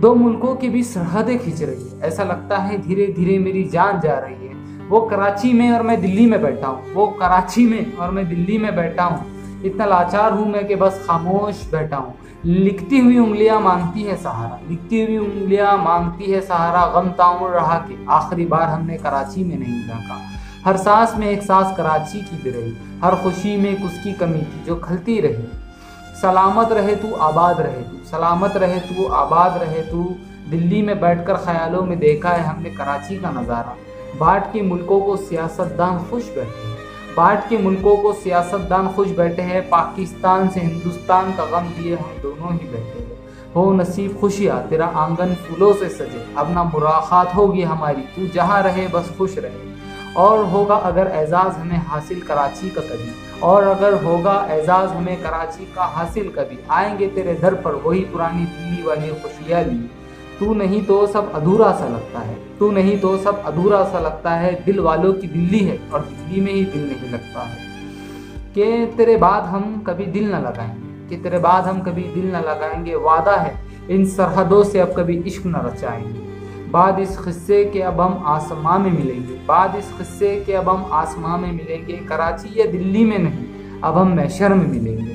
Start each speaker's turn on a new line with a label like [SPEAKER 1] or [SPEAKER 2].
[SPEAKER 1] दो मुल्कों के बीच सरहदें खींच रही है। ऐसा लगता है धीरे धीरे मेरी जान जा रही है। वो कराची में और मैं दिल्ली में बैठा हूँ। वो कराची में और मैं दिल्ली में बैठा हूँ। इतना लाचार हूँ मैं कि बस खामोश बैठा हूँ। लिखती हुई उंगलियाँ मांगती है सहारा। लिखती हुई उंगलियाँ मांगती है सहारा। गम ताउन रहा कि आखिरी बार हमने कराची में नहीं देखा हर सांस में एक सांस कराची की भी रही। हर खुशी में कुछ की कमी थी जो खलती रही। सलामत रहे तू, आबाद रहे तू। सलामत रहे तू, आबाद रहे तू। दिल्ली में बैठकर ख्यालों में देखा है हमने कराची का नज़ारा। बाट के मुल्कों को सियासतदान खुश बैठे हैं। बाट के मुल्कों को सियासतदान खुश बैठे हैं। पाकिस्तान से हिंदुस्तान का गम दिए हम दोनों ही बैठे हैं। हो नसीब खुशियाँ तेरा आँगन फूलों से सजे। अब ना मुराखात होगी हमारी। तू जहाँ रहे, बस खुश रहे। और होगा अगर एजाज़ हमें हासिल कराची का कभी, और अगर होगा एजाज़ हमें कराची का हासिल कभी। आएँगे तेरे दर पर वही पुरानी दिल्ली वाली खुशियाँ लिए तू नहीं तो सब अधूरा सा लगता है। तू नहीं तो सब अधूरा सा लगता है। दिल वालों की दिल्ली है और दिल्ली में ही दिल नहीं लगता है। कि तेरे बाद हम कभी दिल ना लगाएँगे? कि तेरे बाद हम कभी दिल न लगाएँगे? वादा है, इन सरहदों से अब कभी इश्क न रचाएँगे। बाद इस खिस्से के अब हम आसमां में मिलेंगे। बाद इस खिस्से के अब हम आसमां में मिलेंगे। कराची या दिल्ली में नहीं, अब हम मैशर में मिलेंगे।